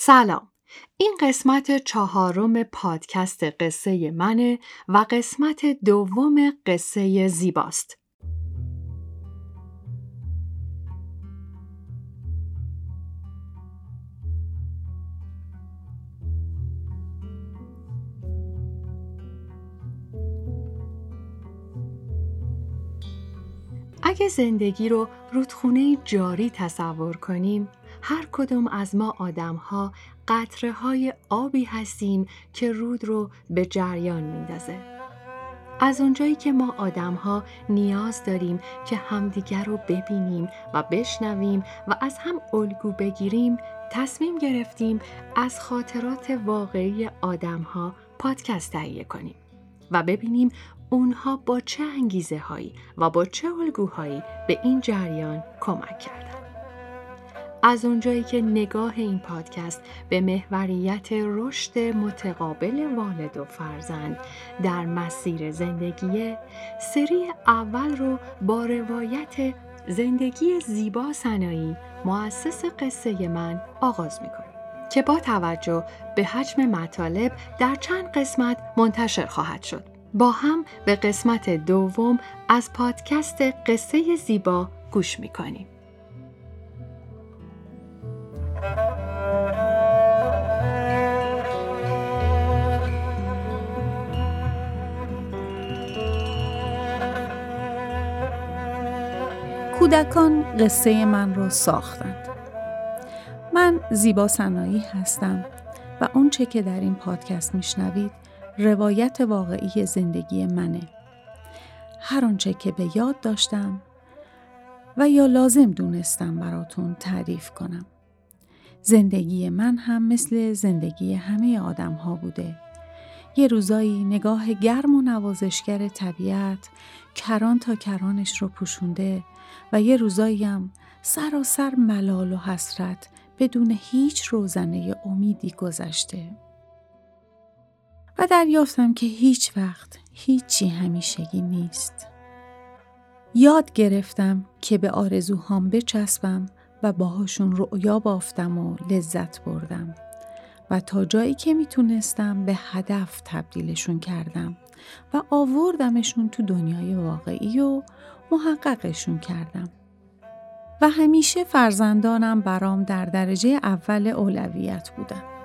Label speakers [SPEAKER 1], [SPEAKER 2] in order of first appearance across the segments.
[SPEAKER 1] سلام. این قسمت چهارم پادکست قصه منه و قسمت دوم قصه زیباست. اگه زندگی رو رودخونه جاری تصور کنیم هر کدوم از ما آدم ها قطره های آبی هستیم که رود رو به جریان میندازه. از اونجایی که ما آدم ها نیاز داریم که همدیگر رو ببینیم و بشنویم و از هم الگو بگیریم تصمیم گرفتیم از خاطرات واقعی آدم ها پادکست تهیه کنیم و ببینیم اونها با چه انگیزه هایی و با چه الگوهایی به این جریان کمک کردن. از اونجایی که نگاه این پادکست به محوریت رشد متقابل والد و فرزند در مسیر زندگی سری اول رو با روایت زندگی زیبا سنایی مؤسس قصه من آغاز می‌کنیم که با توجه به حجم مطالب در چند قسمت منتشر خواهد شد. با هم به قسمت دوم از پادکست قصه زیبا گوش می‌کنیم.
[SPEAKER 2] کودکان قصه من را ساختند. من زیبا سنایی هستم و اونچه که در این پادکست میشنوید روایت واقعی زندگی منه. هر آنچه که به یاد داشتم و یا لازم دونستم براتون تعریف کنم. زندگی من هم مثل زندگی همه آدم ها بوده. یه روزایی نگاه گرم و نوازشگر طبیعت کران تا کرانش رو پوشونده و یه روزایی هم سراسر ملال و حسرت بدون هیچ روزنه امیدی گذشته. و دریافتم که هیچ وقت هیچی همیشگی نیست. یاد گرفتم که به آرزوهام بچسبم و باهاشون رؤیا بافتم و لذت بردم و تا جایی که می‌تونستم به هدف تبدیلشون کردم و آوردمشون تو دنیای واقعی و محققشون کردم. و همیشه فرزندانم برام در درجه اول اولویت بودن.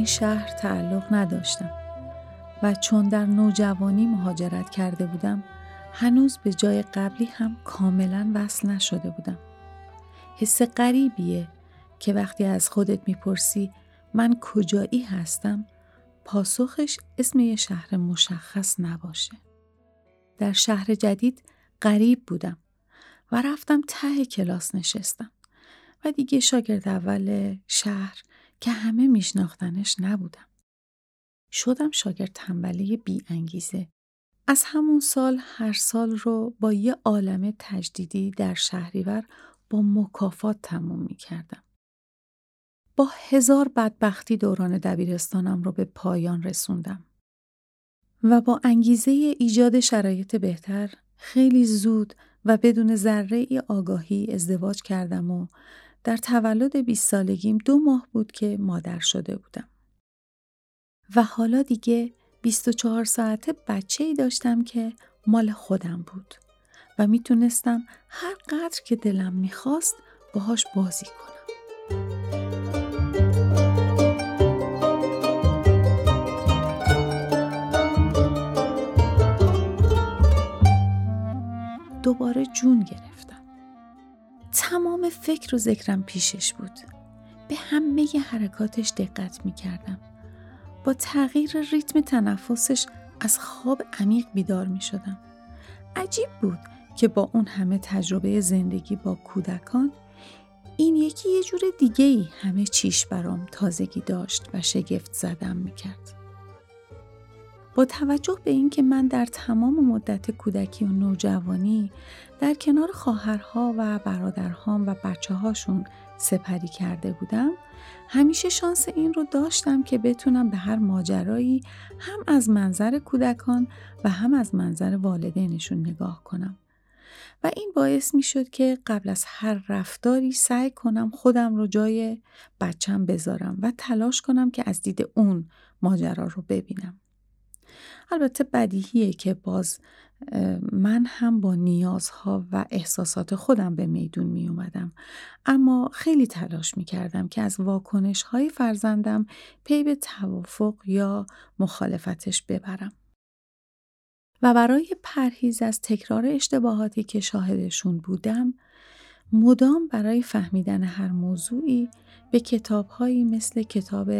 [SPEAKER 2] این شهر تعلق نداشتم و چون در نوجوانی مهاجرت کرده بودم هنوز به جای قبلی هم کاملا وصل نشده بودم. حس غریبیه که وقتی از خودت می‌پرسی من کجایی هستم پاسخش اسم یه شهر مشخص نباشه. در شهر جدید غریب بودم و رفتم ته کلاس نشستم و دیگه شاگرد اول شهر که همه میشناختنش نبودم. شدم شاگرد تنبله بی انگیزه. از همون سال هر سال رو با یه عالم تجدیدی در شهریور با مکافات تموم می کردم. با هزار بدبختی دوران دبیرستانم رو به پایان رسوندم. و با انگیزه ایجاد شرایط بهتر خیلی زود و بدون ذره آگاهی ازدواج کردم و در تولد 20 سالگیم دو ماه بود که مادر شده بودم. و حالا دیگه 24 ساعته بچه ای داشتم که مال خودم بود و می‌تونستم هر قدر که دلم می‌خواست باهاش بازی کنم. دوباره جون گرفتم. تمام فکر و ذکرم پیشش بود. به همه حرکاتش دقت می کردم. با تغییر ریتم تنفسش از خواب عمیق بیدار می شدم. عجیب بود که با اون همه تجربه زندگی با کودکان این یکی یه جور دیگه ای همه چیش برام تازگی داشت و شگفت زدم می‌کرد. توجه به اینکه من در تمام مدت کودکی و نوجوانی در کنار خواهرها و برادرهام و بچه هاشون سپری کرده بودم همیشه شانس این رو داشتم که بتونم به هر ماجرایی هم از منظر کودکان و هم از منظر والدینشون نگاه کنم و این باعث می شد که قبل از هر رفتاری سعی کنم خودم رو جای بچم بذارم و تلاش کنم که از دید اون ماجرا رو ببینم. البته بدیهیه که باز من هم با نیازها و احساسات خودم به میدون می اومدم. اما خیلی تلاش می کردم که از واکنش های فرزندم پی به توافق یا مخالفتش ببرم. و برای پرهیز از تکرار اشتباهاتی که شاهدشون بودم مدام برای فهمیدن هر موضوعی به کتابهایی مثل کتاب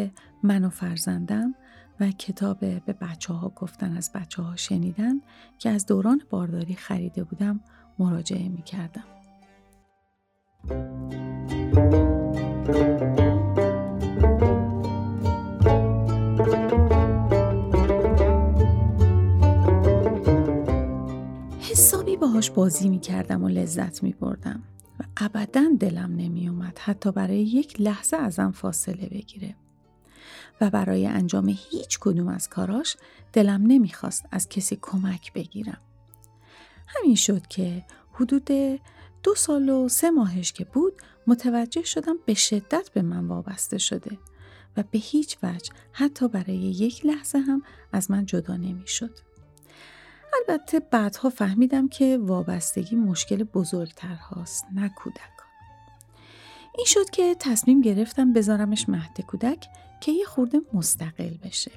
[SPEAKER 2] من و فرزندم و کتاب به بچه ها گفتن از بچه ها شنیدن که از دوران بارداری خریده بودم مراجعه می کردم. حسابی باهاش بازی می کردم و لذت می بردم و ابدا دلم نمی اومد حتی برای یک لحظه ازم فاصله بگیره. و برای انجام هیچ کدوم از کاراش دلم نمی‌خواست از کسی کمک بگیرم. همین شد که حدود دو سال و سه ماهش که بود متوجه شدم به شدت به من وابسته شده و به هیچ وجه حتی برای یک لحظه هم از من جدا نمی‌شد. البته بعدها فهمیدم که وابستگی مشکل بزرگتر هاست نه کودکان. این شد که تصمیم گرفتم بذارمش مهد کودک که یه خورده مستقل بشه.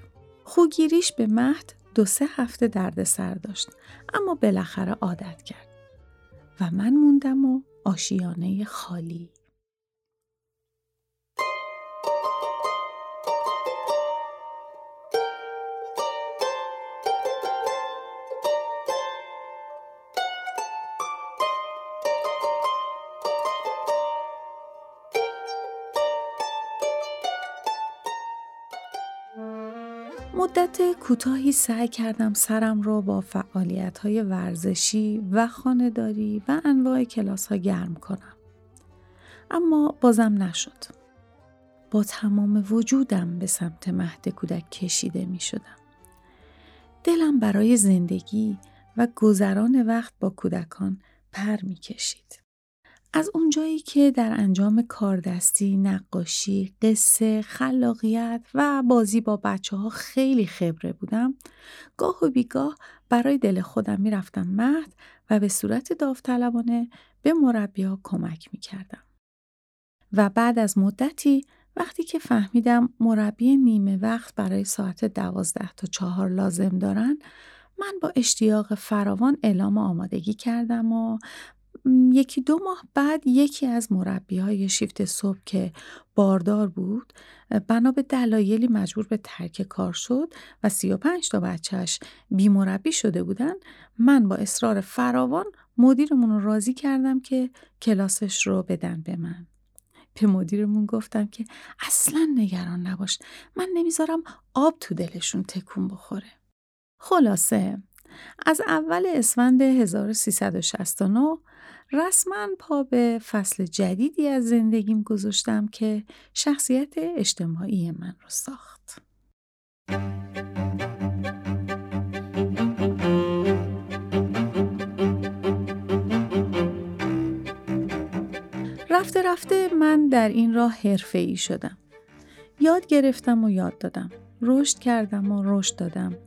[SPEAKER 2] خوگیریش به مهد دو سه هفته درد سر داشت اما بالاخره عادت کرد و من موندم و آشیانه خالی. مدت کوتاهی سعی کردم سرم را با فعالیت های ورزشی و خانداری و انواع کلاس ها گرم کنم. اما بازم نشد. با تمام وجودم به سمت مهد کودک کشیده می شدم. دلم برای زندگی و گذران وقت با کودکان پر می کشید. از اونجایی که در انجام کاردستی، نقاشی، قصه، خلاقیت و بازی با بچه ها خیلی خبره بودم، گاه و بیگاه برای دل خودم می‌رفتم مهد و به صورت داوطلبانه به مربیا کمک می‌کردم. و بعد از مدتی وقتی که فهمیدم مربی نیمه وقت برای ساعت دوازده تا چهار لازم دارن من با اشتیاق فراوان اعلام آمادگی کردم و یکی دو ماه بعد یکی از مربی های شیفت صبح که باردار بود بنا به دلایلی مجبور به ترک کار شد و 35 تا بچهش بی مربی شده بودن من با اصرار فراوان مدیرمون رو راضی کردم که کلاسش رو بدن به من. به مدیرمون گفتم که اصلا نگران نباش من نمی‌ذارم آب تو دلشون تکون بخوره. خلاصه از اول اسفند 1369 رسما پا به فصل جدیدی از زندگیم گذاشتم که شخصیت اجتماعی من رو ساخت. رفته رفته من در این راه حرفه ای شدم. یاد گرفتم و یاد دادم. رشد کردم و رشد دادم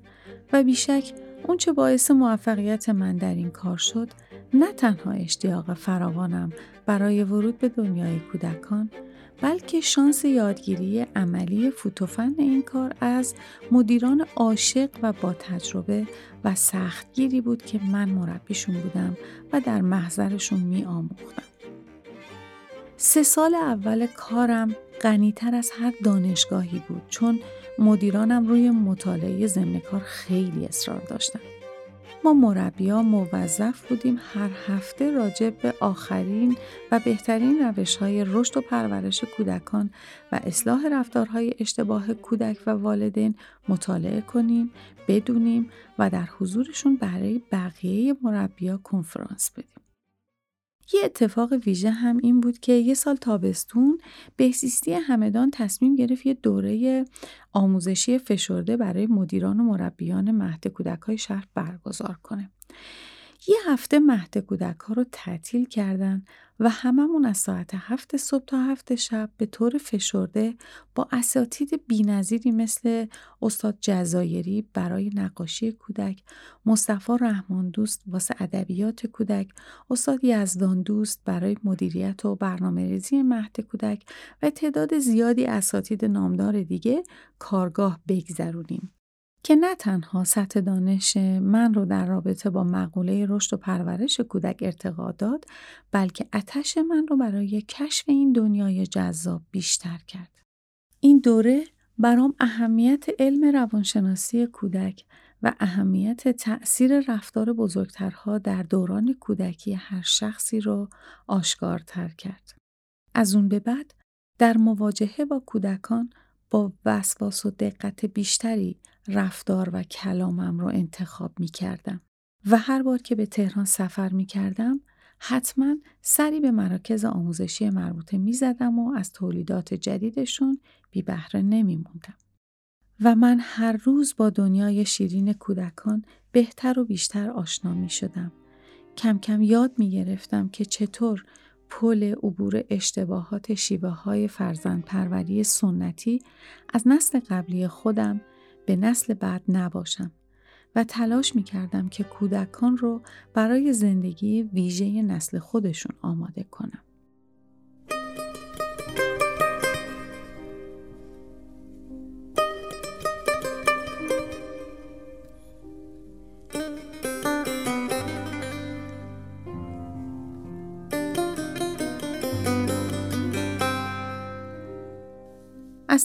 [SPEAKER 2] و بیشک اونچه باعث موفقیت من در این کار شد نه تنها اشتیاق فراوانم برای ورود به دنیای کودکان بلکه شانس یادگیری عملی فوتوفن این کار از مدیران عاشق و با تجربه و سختگیری بود که من مربیشون بودم و در محضرشون می آموختم. سه سال اول کارم غنیتر از هر دانشگاهی بود چون مدیرانم روی مطالعه ضمن کار خیلی اصرار داشتن. ما مربیا موظف بودیم هر هفته راجع به آخرین و بهترین روش های رشد و پرورش کودکان و اصلاح رفتارهای اشتباه کودک و والدین مطالعه کنیم، بدونیم و در حضورشون برای بقیه مربیا کنفرانس بدیم. یه اتفاق ویژه هم این بود که یه سال تابستون بهزیستی همدان تصمیم گرفت یه دوره آموزشی فشرده برای مدیران و مربیان مهد کودک های شهر برگزار کنه. یه هفته مهد کودک ها رو تعطیل کردن و هممون از ساعت هفت صبح تا هفت شب به طور فشرده با اساتید بینظیری مثل استاد جزایری برای نقاشی کودک، مصطفی رحمان دوست واسه ادبیات کودک، استاد یزدان دوست برای مدیریت و برنامه ریزی مهد کودک و تعداد زیادی اساتید نامدار دیگه کارگاه بگذرونیم. که نه تنها سطح دانش من رو در رابطه با مقوله رشد و پرورش کودک ارتقا داد بلکه اتش من رو برای کشف این دنیای جذاب بیشتر کرد. این دوره برام اهمیت علم روانشناسی کودک و اهمیت تأثیر رفتار بزرگترها در دوران کودکی هر شخصی رو آشکارتر کرد. از اون به بعد در مواجهه با کودکان با وسواس و دقت بیشتری رفتار و کلامم رو انتخاب می کردم. و هر بار که به تهران سفر می کردم حتما سری به مراکز آموزشی مربوطه می زدم و از تولیدات جدیدشون بی بهره نمی موندم. و من هر روز با دنیای شیرین کودکان بهتر و بیشتر آشنا می شدم. کم کم یاد می گرفتم که چطور پل عبور اشتباهات شیوه های فرزند پروری سنتی از نسل قبلی خودم به نسل بعد نباشم و تلاش می کردم که کودکان رو برای زندگی ویژه نسل خودشون آماده کنم.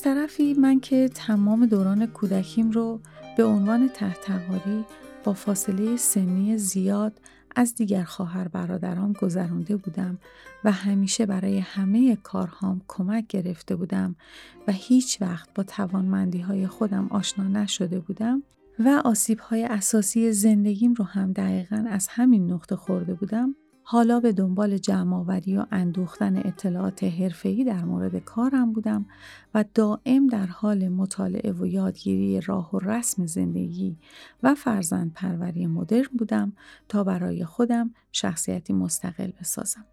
[SPEAKER 2] طرفی من که تمام دوران کودکیم رو به عنوان تحتقاری با فاصله سنی زیاد از دیگر خواهر برادرام گذرانده بودم و همیشه برای همه کارهام کمک گرفته بودم و هیچ وقت با توانمندی های خودم آشنا نشده بودم و آسیب های اساسی زندگیم رو هم دقیقا از همین نقطه خورده بودم. حالا به دنبال جمعآوری و اندوختن اطلاعات حرفه‌ای در مورد کارم بودم و دائم در حال مطالعه و یادگیری راه و رسم زندگی و فرزند پروری مدرن بودم تا برای خودم شخصیتی مستقل بسازم.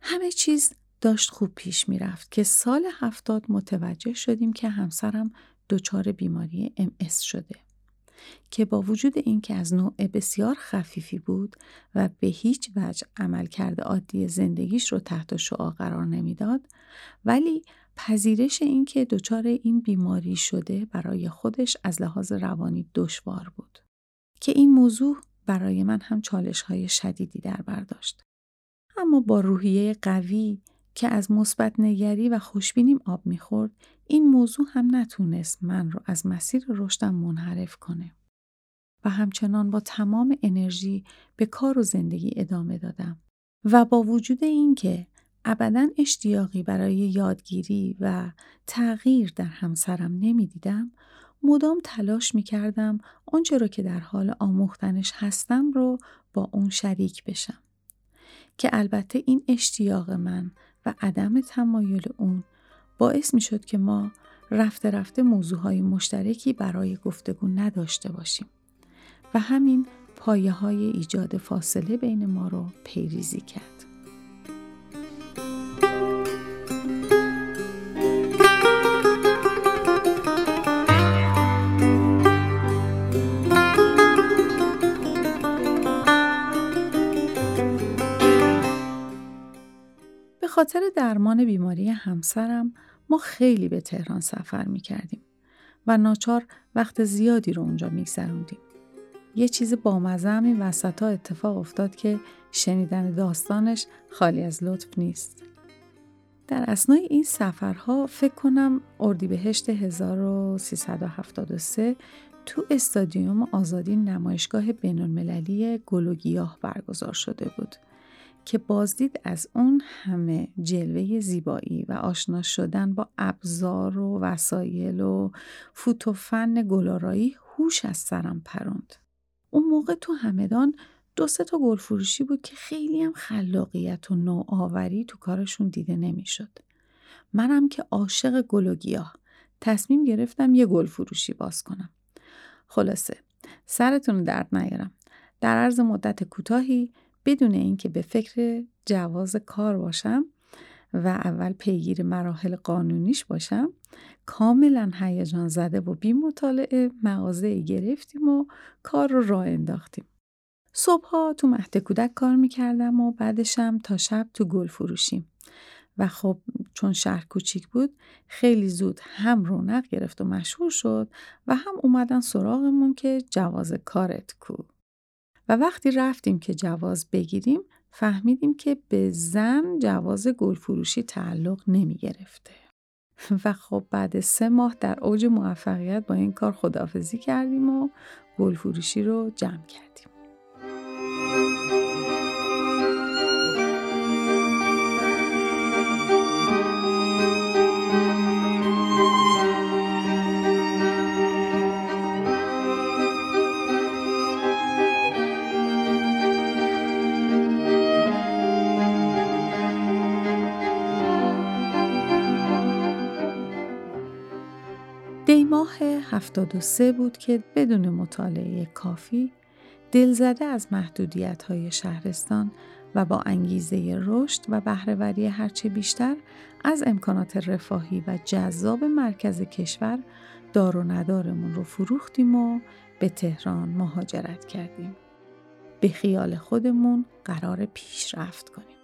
[SPEAKER 2] همه چیز داشت خوب پیش می رفت که سال هفتاد متوجه شدیم که همسرم دچار بیماری ام شده. که با وجود اینکه از نوع بسیار خفیفی بود و به هیچ وجه عملکرد عادی زندگیش رو تحت شعا قرار نمی‌داد ولی پذیرش اینکه دچار این بیماری شده برای خودش از لحاظ روانی دشوار بود که این موضوع برای من هم چالش های شدیدی در برداشت اما با روحیه قوی که از مثبت نگری و خوشبینیم آب می‌خورد این موضوع هم نتونست من رو از مسیر رشدم منحرف کنه و همچنان با تمام انرژی به کار و زندگی ادامه دادم و با وجود اینکه ابدا اشتیاقی برای یادگیری و تغییر در همسرم نمی‌دیدم مدام تلاش می کردم آنچه رو که در حال آموختنش هستم رو با اون شریک بشم که البته این اشتیاق من و عدم تمایل اون باعث می شد که ما رفته رفته موضوعهای مشترکی برای گفتگو نداشته باشیم و همین پایه های ایجاد فاصله بین ما رو پیریزی کرد. خاطر درمان بیماری همسرم ما خیلی به تهران سفر می کردیم و ناچار وقت زیادی رو اونجا می گذروندیم. یه چیز بامزه هم این وسط ها اتفاق افتاد که شنیدن داستانش خالی از لطف نیست. در اسنای این سفرها فکر کنم اردیبهشت 1373 تو استادیوم آزادی نمایشگاه بینالمللی گل و برگزار شده بود که بازدید از اون همه جلوه زیبایی و آشنا شدن با ابزار و وسایل و فوت و فن گلارایی هوش از سرم پروند. اون موقع تو همدان دو سه تا گل فروشی بود که خیلی هم خلاقیت و نوآوری تو کارشون دیده نمی‌شد. منم که عاشق گل و گیاه تصمیم گرفتم یه گل فروشی باز کنم. خلاصه سرتون درد نیارم. در عرض مدت کوتاهی بدون اینکه به فکر جواز کار باشم و اول پیگیر مراحل قانونیش باشم کاملا هیجان زده و بی مطالعه مغازه گرفتیم و کار رو راه انداختیم. صبحها تو مهد کودک کار می‌کردم و بعدشم تا شب تو گل فروشیم. و خب چون شهر کوچیک بود خیلی زود هم رونق گرفت و مشهور شد و هم اومدن سراغمون که جواز کارت کو. و وقتی رفتیم که جواز بگیریم فهمیدیم که به زن جواز گل فروشی تعلق نمی گرفته. و خب بعد سه ماه در اوج موفقیت با این کار خدافزی کردیم و گل فروشی رو جمع کردیم. 73 بود که بدون مطالعه کافی دلزده از محدودیت های شهرستان و با انگیزه رشد و بهرهوری هرچه بیشتر از امکانات رفاهی و جذاب مرکز کشور دار و ندارمون رو فروختیم و به تهران مهاجرت کردیم. به خیال خودمون قرار پیشرفت کنیم.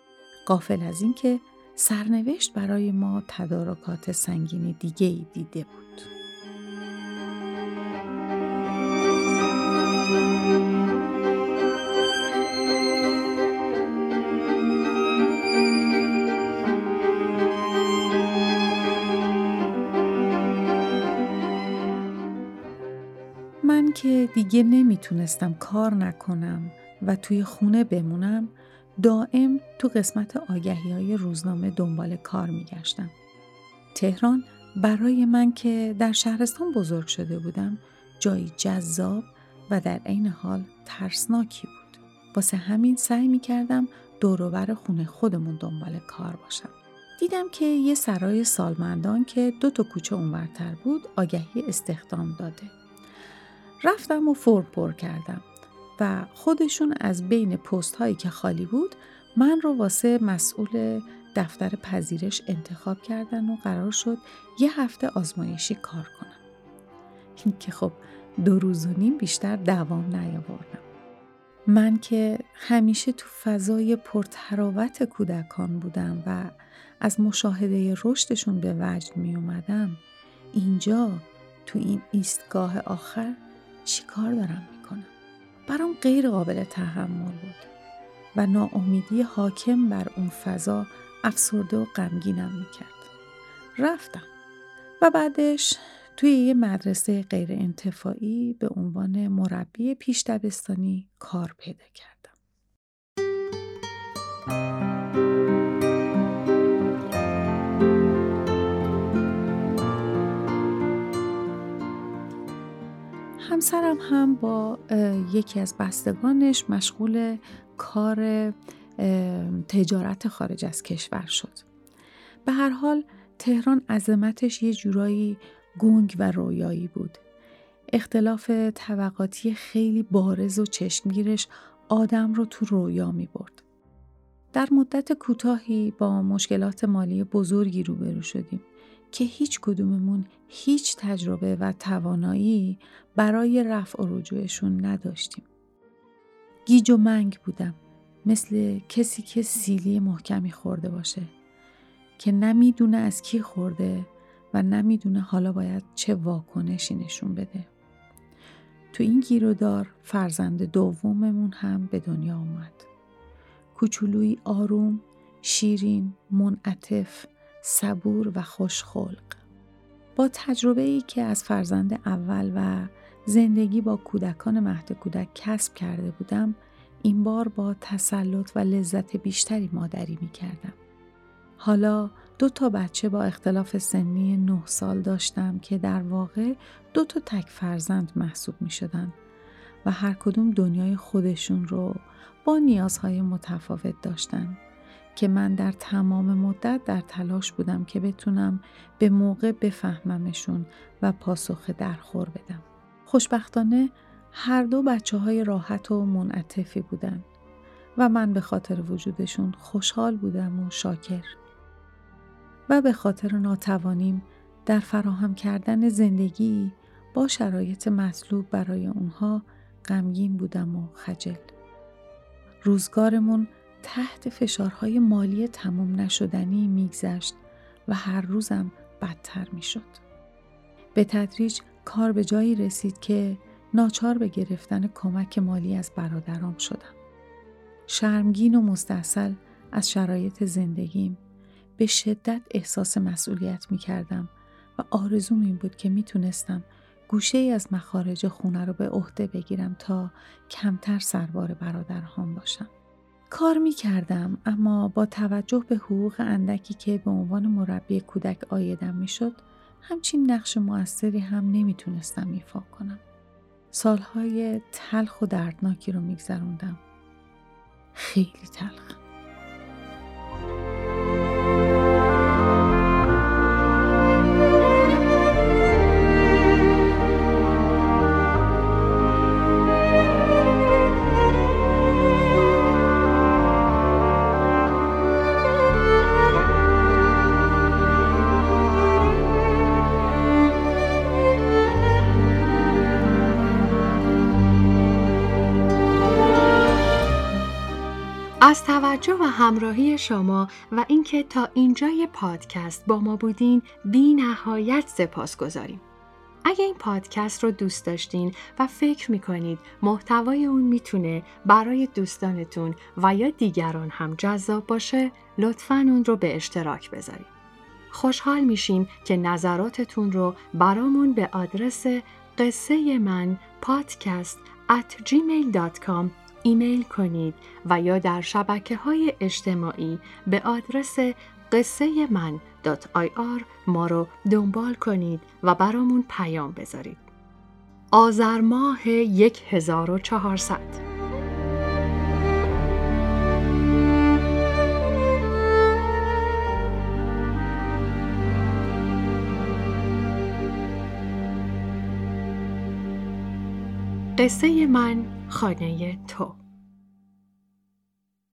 [SPEAKER 2] قافل از اینکه سرنوشت برای ما تدارکات سنگین دیگه ای دیده بود. من که دیگه نمی‌تونستم کار نکنم و توی خونه بمونم دائم تو قسمت آگهی های روزنامه دنبال کار میگشتم. تهران برای من که در شهرستان بزرگ شده بودم جایی جذاب و در عین حال ترسناکی بود. واسه همین سعی می‌کردم دوروبر خونه خودمون دنبال کار باشم. دیدم که یه سرای سالمندان که دو تا کوچه اونورتر بود آگهی استخدام داده. رفتم و فرم پر کردم و خودشون از بین پست هایی که خالی بود من رو واسه مسئول دفتر پذیرش انتخاب کردن و قرار شد یه هفته آزمایشی کار کنم. که خب دو روز و نیم بیشتر دوام نیاوردم. من که همیشه تو فضای پرتراوت کودکان بودم و از مشاهده رشدشون به وجد می اومدم اینجا تو این ایستگاه آخر چی کار دارم می‌کنم برام غیر قابل تحمل بود و ناامیدی حاکم بر اون فضا افسرده و غمگینم می‌کرد رفتم و بعدش توی یه مدرسه غیر انتفاعی به عنوان مربی پیش دبستانی کار پیدا کردم. همسرم هم با یکی از بستگانش مشغول کار تجارت خارج از کشور شد. به هر حال تهران عظمتش یه جورایی گنگ و رویایی بود. اختلاف طبقاتی خیلی بارز و چشمگیرش آدم رو تو رویا می برد. در مدت کوتاهی با مشکلات مالی بزرگی روبرو شدیم که هیچ کدوممون هیچ تجربه و توانایی برای رفع و رجوعشون نداشتیم. گیج و منگ بودم مثل کسی که سیلی محکمی خورده باشه که نمی‌دونه از کی خورده و نمی‌دونه حالا باید چه واکنشی نشون بده. تو این گیرودار فرزند دوممون هم به دنیا اومد. کوچولوی آروم، شیرین، منعطف، صبور و خوشخلق. با تجربه ای که از فرزند اول و زندگی با کودکان مهد کودک کسب کرده بودم این بار با تسلط و لذت بیشتری مادری می کردم. حالا دو تا بچه با اختلاف سنی نه سال داشتم که در واقع دو تا تک فرزند محسوب می شدن و هر کدوم دنیای خودشون رو با نیازهای متفاوت داشتن که من در تمام مدت در تلاش بودم که بتونم به موقع بفهممشون و پاسخ درخور بدم. خوشبختانه هر دو بچه های راحت و منعطفی بودن و من به خاطر وجودشون خوشحال بودم و شاکر. و به خاطر ناتوانیم در فراهم کردن زندگی با شرایط مطلوب برای اونها غمگین بودم و خجل. روزگارمون تحت فشارهای مالی تمام نشدنی میگذشت و هر روزم بدتر می‌شد. به تدریج کار به جایی رسید که ناچار به گرفتن کمک مالی از برادرام شدم. شرمگین و مستحصل از شرایط زندگیم به شدت احساس مسئولیت می کردم و آرزوم این بود که می تونستم گوشه ای از مخارج خونه رو به عهده بگیرم تا کمتر سربار برادرهام باشم. کار می کردم اما با توجه به حقوق اندکی که به عنوان مربی کودک آیدم می شد همچین نقش موثری هم نمی تونستم ایفا کنم. سالهای تلخ و دردناکی رو میگذروندم. خیلی تلخ.
[SPEAKER 1] توجه و همراهی شما و اینکه تا اینجای پادکست با ما بودین بی نهایت سپاس گذاریم. اگه این پادکست رو دوست داشتین و فکر می‌کنید محتوای اون می‌تونه برای دوستانتون و یا دیگران هم جذاب باشه لطفا اون رو به اشتراک بذارید. خوشحال میشیم که نظراتتون رو برامون به آدرس قصه من پادکست at gmail.com ایمیل کنید و یا در شبکه های اجتماعی به آدرس قصه من .ir ما رو دنبال کنید و برامون پیام بذارید. آذر ماه 1400 قصه من خانه تو